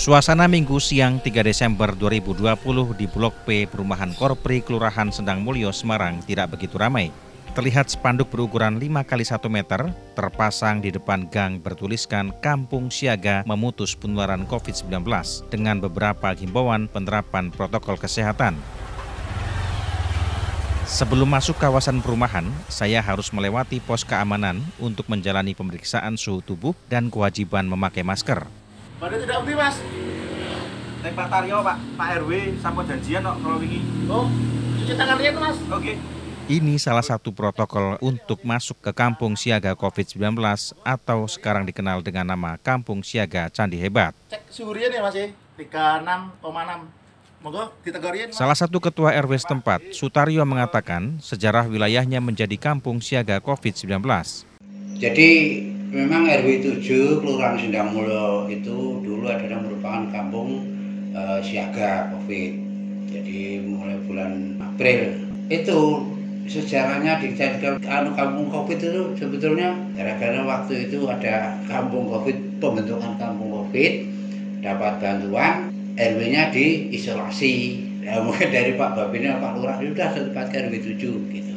Suasana Minggu siang 3 Desember 2020 di Blok P Perumahan Korpri Kelurahan Sendang Mulyo, Semarang tidak begitu ramai. Terlihat spanduk berukuran 5 kali 1 meter terpasang di depan gang bertuliskan Kampung Siaga memutus penularan COVID-19 dengan beberapa himbauan penerapan protokol kesehatan. Sebelum masuk kawasan perumahan, saya harus melewati pos keamanan untuk menjalani pemeriksaan suhu tubuh dan kewajiban memakai masker. Pada tidak beli mas. Nek Pak Taryo, Pak, Pak RW sama janjian kok kalau wingi. Oh, cuci tangan dia tuh mas. Oke. Ini salah satu protokol untuk masuk ke Kampung Siaga COVID-19 atau sekarang dikenal dengan nama Kampung Siaga Candi Hebat. Cek suhu dia nih mas ya. 36,6. Monggo ditegorin mas. Salah satu ketua RW setempat, Sutaryo mengatakan sejarah wilayahnya menjadi Kampung Siaga COVID-19. Jadi memang RW 7 Kelurahan Sendang Mulyo itu dulu adalah merupakan kampung eh, siaga Covid. Jadi mulai bulan April itu sejarahnya dijadikan anu kampung Covid itu sebetulnya gara-gara waktu itu ada kampung Covid pembentukan kampung Covid dapat bantuan RW-nya diisolasi. Ya, mungkin dari Pak Babinnya Pak Lurah sudah setempatkan RW 7 gitu.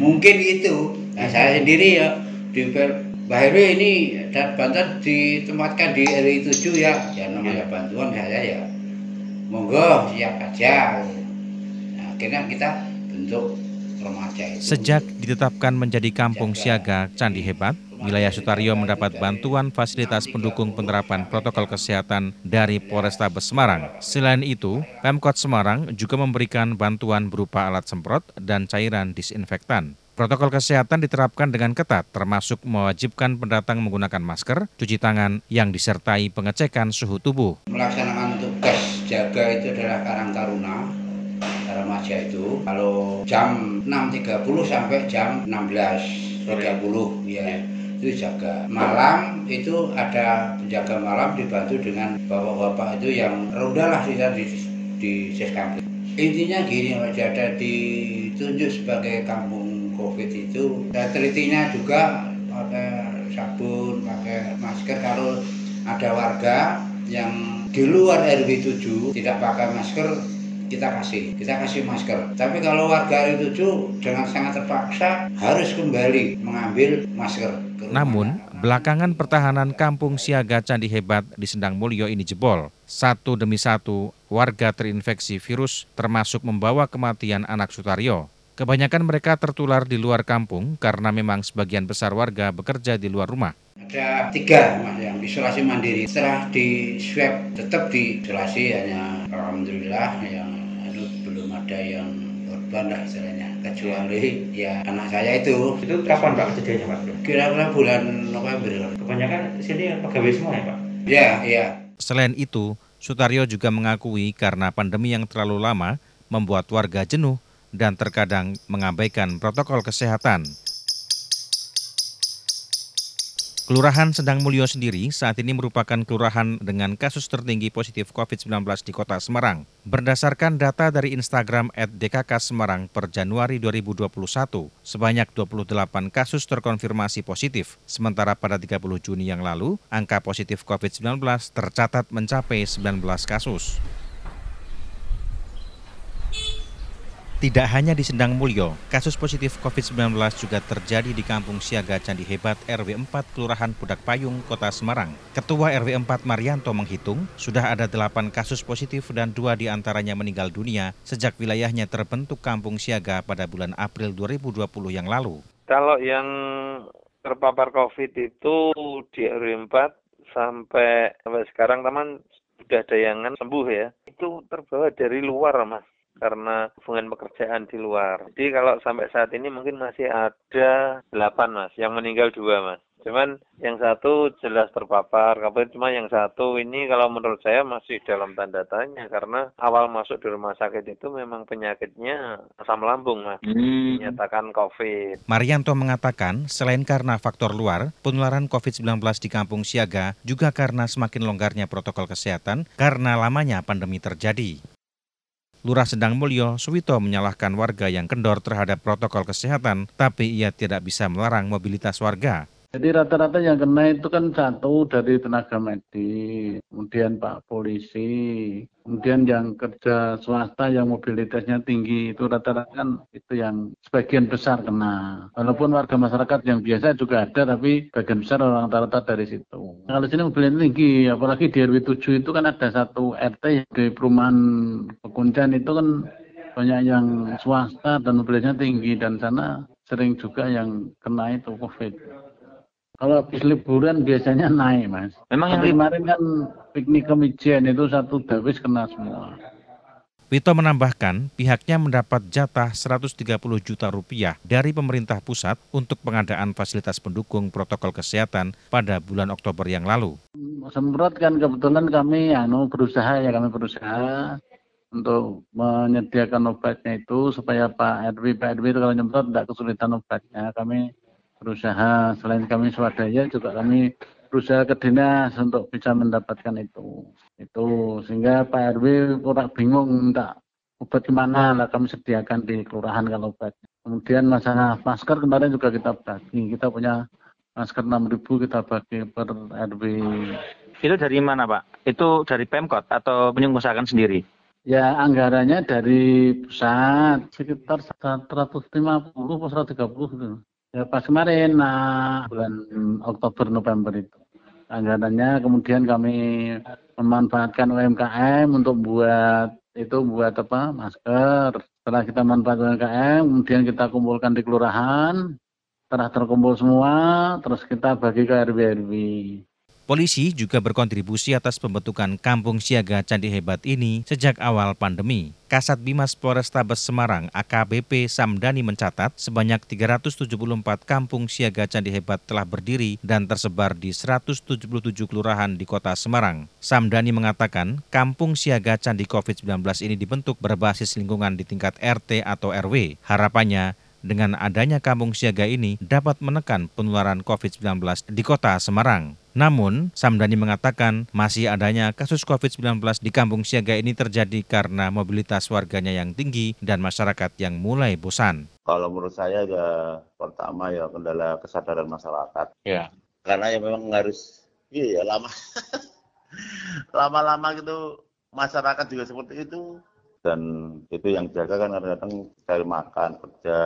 Mungkin itu. Nah, saya sendiri ya di Mbak Heru ini dan bantuan ditempatkan di RW 7 ya. Ya namanya bantuan saya ya. Monggo siap aja. Nah, akhirnya kita bentuk remaja itu. Sejak ditetapkan menjadi Kampung Siaga Candi Hebat, wilayah Sutaryo mendapat bantuan fasilitas pendukung penerapan protokol kesehatan dari Polrestabes Semarang. Selain itu, Pemkot Semarang juga memberikan bantuan berupa alat semprot dan cairan disinfektan. Protokol kesehatan diterapkan dengan ketat, termasuk mewajibkan pendatang menggunakan masker, cuci tangan, yang disertai pengecekan suhu tubuh. melaksanakan tugas jaga itu adalah Karang Taruna remaja itu kalau jam 6.30 sampai jam 16.30 ya itu jaga malam itu ada penjaga malam dibantu dengan bapak-bapak itu yang ronda lah di di Seskampling. intinya gini Mas ada ditunjuk sebagai kampung covid itu dan telitinya juga pakai sabun pakai masker kalau ada warga yang di luar RW 7 tidak pakai masker kita kasih kita kasih masker tapi kalau warga RW 7 dengan sangat terpaksa harus kembali mengambil masker. Namun, belakangan pertahanan Kampung Siaga Candi Hebat di Sendang Mulyo ini jebol. Satu demi satu, warga terinfeksi virus termasuk membawa kematian anak Sutaryo. Kebanyakan mereka tertular di luar kampung karena memang sebagian besar warga bekerja di luar rumah. ada tiga mas yang isolasi mandiri setelah di swab tetap di isolasi hanya alhamdulillah yang belum ada yang korban lah istilahnya kecuali ya anak saya itu Itu kapan Pak kejadiannya Pak? kira-kira bulan November Kebanyakan sini pegawai semua ya Pak? ya ya Selain itu, Sutaryo juga mengakui karena pandemi yang terlalu lama membuat warga jenuh dan terkadang mengabaikan protokol kesehatan. Kelurahan Sendang Mulyo sendiri saat ini merupakan kelurahan dengan kasus tertinggi positif COVID-19 di kota Semarang. Berdasarkan data dari Instagram @dkk Semarang per Januari 2021, sebanyak 28 kasus terkonfirmasi positif. Sementara pada 30 Juni yang lalu, angka positif COVID-19 tercatat mencapai 19 kasus. Tidak hanya di Sendang Mulyo, kasus positif COVID-19 juga terjadi di Kampung Siaga Candi Hebat RW 4 Kelurahan Pudak Payung, Kota Semarang. Ketua RW 4 Marianto menghitung, sudah ada 8 kasus positif dan dua di antaranya meninggal dunia sejak wilayahnya terbentuk Kampung Siaga pada bulan April 2020 yang lalu. Kalau yang terpapar COVID itu di RW 4 sampai sampai sekarang teman sudah ada yang sembuh ya. Itu terbawa dari luar mas karena hubungan pekerjaan di luar. Jadi kalau sampai saat ini mungkin masih ada delapan mas, yang meninggal dua mas. Cuman yang satu jelas terpapar, tapi cuma yang satu ini kalau menurut saya masih dalam tanda tanya karena awal masuk di rumah sakit itu memang penyakitnya asam lambung mas, dinyatakan COVID. Marianto mengatakan, selain karena faktor luar, penularan COVID-19 di Kampung Siaga juga karena semakin longgarnya protokol kesehatan karena lamanya pandemi terjadi. Lurah Sendang Mulyo, Suwito menyalahkan warga yang kendor terhadap protokol kesehatan, tapi ia tidak bisa melarang mobilitas warga. Jadi rata-rata yang kena itu kan satu dari tenaga medis, kemudian Pak Polisi, kemudian yang kerja swasta yang mobilitasnya tinggi itu rata-rata kan itu yang sebagian besar kena. Walaupun warga masyarakat yang biasa juga ada, tapi bagian besar orang rata-rata dari situ. Nah, kalau sini mobilitas tinggi, apalagi di RW 7 itu kan ada satu RT di perumahan Pekuncan itu kan banyak yang swasta dan mobilitasnya tinggi dan sana sering juga yang kena itu COVID. Kalau habis liburan biasanya naik, Mas. Memang yang kemarin kan piknik kemijian itu satu dawis kena semua. Wito menambahkan pihaknya mendapat jatah 130 juta rupiah dari pemerintah pusat untuk pengadaan fasilitas pendukung protokol kesehatan pada bulan Oktober yang lalu. Semprot kan kebetulan kami anu berusaha ya kami berusaha untuk menyediakan obatnya itu supaya Pak RW Pak RW itu kalau nyemprot tidak kesulitan obatnya. Kami berusaha selain kami swadaya juga kami berusaha ke dinas untuk bisa mendapatkan itu itu sehingga Pak RW kurang bingung minta obat ke mana lah kami sediakan di kelurahan kalau obat kemudian masalah masker kemarin juga kita bagi kita punya masker 6000 kita bagi per RW itu dari mana Pak? Itu dari Pemkot atau pengusahakan sendiri? Ya anggarannya dari pusat sekitar 150 atau 130 gitu. Ya pas kemarin nah, bulan Oktober November itu. Anggarannya kemudian kami memanfaatkan UMKM untuk buat itu buat apa masker. Setelah kita manfaatkan UMKM, kemudian kita kumpulkan di kelurahan. Setelah terkumpul semua, terus kita bagi ke RW-RW. Polisi juga berkontribusi atas pembentukan Kampung Siaga Candi Hebat ini sejak awal pandemi. Kasat Bimas Polrestabes Semarang AKBP Samdani mencatat sebanyak 374 kampung siaga Candi Hebat telah berdiri dan tersebar di 177 kelurahan di kota Semarang. Samdani mengatakan kampung siaga Candi COVID-19 ini dibentuk berbasis lingkungan di tingkat RT atau RW. Harapannya dengan adanya kampung siaga ini dapat menekan penularan COVID-19 di kota Semarang. Namun, Samdani mengatakan masih adanya kasus COVID-19 di kampung siaga ini terjadi karena mobilitas warganya yang tinggi dan masyarakat yang mulai bosan. Kalau menurut saya ya pertama ya kendala kesadaran masyarakat. Ya. Karena ya memang harus iya ya lama. Lama-lama gitu masyarakat juga seperti itu dan itu yang jaga kan kadang-kadang cari makan kerja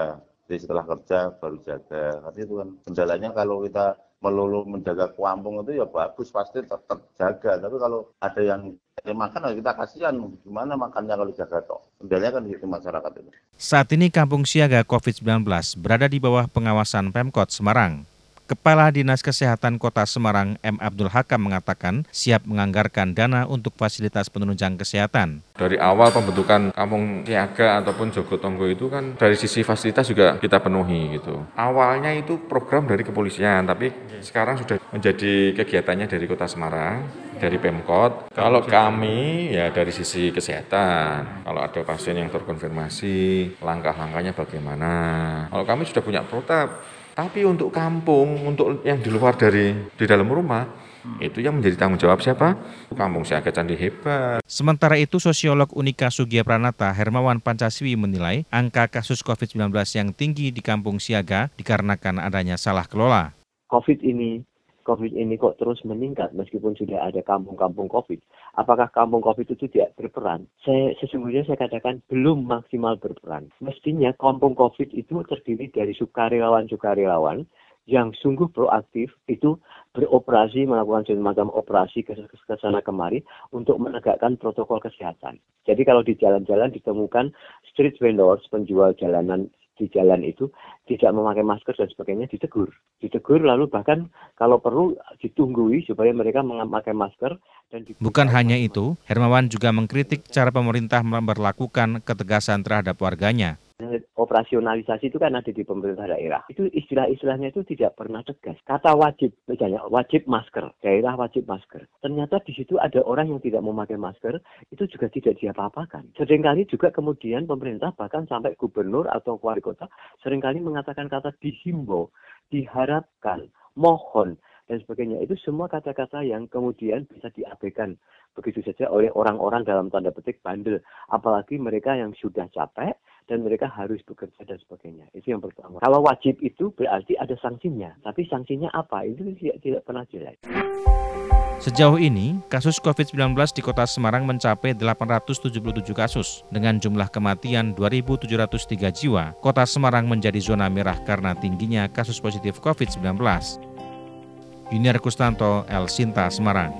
jadi setelah kerja baru jaga Karena itu kan kendalanya kalau kita melulu menjaga kampung itu ya bagus pasti tetap jaga tapi kalau ada yang ya makan kita kasihan. Gimana makannya kalau jaga toh kendalanya kan gitu masyarakat itu. Saat ini kampung siaga COVID-19 berada di bawah pengawasan Pemkot Semarang Kepala Dinas Kesehatan Kota Semarang M. Abdul Hakam mengatakan siap menganggarkan dana untuk fasilitas penunjang kesehatan. Dari awal pembentukan kampung siaga ataupun jogotongo itu kan dari sisi fasilitas juga kita penuhi gitu. Awalnya itu program dari kepolisian, tapi sekarang sudah menjadi kegiatannya dari Kota Semarang dari Pemkot. Kalau kami ya dari sisi kesehatan, kalau ada pasien yang terkonfirmasi, langkah-langkahnya bagaimana. Kalau kami sudah punya protap, tapi untuk kampung, untuk yang di luar dari di dalam rumah, itu yang menjadi tanggung jawab siapa? Kampung Siaga Candi Hebat. Sementara itu, sosiolog Unika Sugia Pranata Hermawan Pancaswi menilai angka kasus COVID-19 yang tinggi di Kampung Siaga dikarenakan adanya salah kelola. COVID ini COVID ini kok terus meningkat meskipun sudah ada kampung-kampung COVID. Apakah kampung COVID itu tidak berperan? Saya sesungguhnya saya katakan belum maksimal berperan. Mestinya kampung COVID itu terdiri dari sukarelawan-sukarelawan yang sungguh proaktif itu beroperasi melakukan semacam operasi ke, sana kemari untuk menegakkan protokol kesehatan. Jadi kalau di jalan-jalan ditemukan street vendors penjual jalanan di jalan itu tidak memakai masker dan sebagainya ditegur. Ditegur lalu bahkan kalau perlu ditunggui supaya mereka memakai masker dan Bukan hanya itu, Hermawan juga mengkritik cara pemerintah memperlakukan ketegasan terhadap warganya operasionalisasi itu kan ada di pemerintah daerah. Itu istilah-istilahnya itu tidak pernah tegas. Kata wajib, misalnya wajib masker, daerah wajib masker. Ternyata di situ ada orang yang tidak memakai masker, itu juga tidak diapa-apakan. Seringkali juga kemudian pemerintah bahkan sampai gubernur atau wali kota sering kali mengatakan kata dihimbau, diharapkan, mohon, dan sebagainya. Itu semua kata-kata yang kemudian bisa diabaikan begitu saja oleh orang-orang dalam tanda petik bandel. Apalagi mereka yang sudah capek dan mereka harus bekerja dan sebagainya. Itu yang pertama. Kalau wajib itu berarti ada sanksinya, tapi sanksinya apa? Itu tidak, tidak pernah jelas. Sejauh ini, kasus COVID-19 di kota Semarang mencapai 877 kasus. Dengan jumlah kematian 2.703 jiwa, kota Semarang menjadi zona merah karena tingginya kasus positif COVID-19. Yuniar Kustanto, El Sinta, Semarang.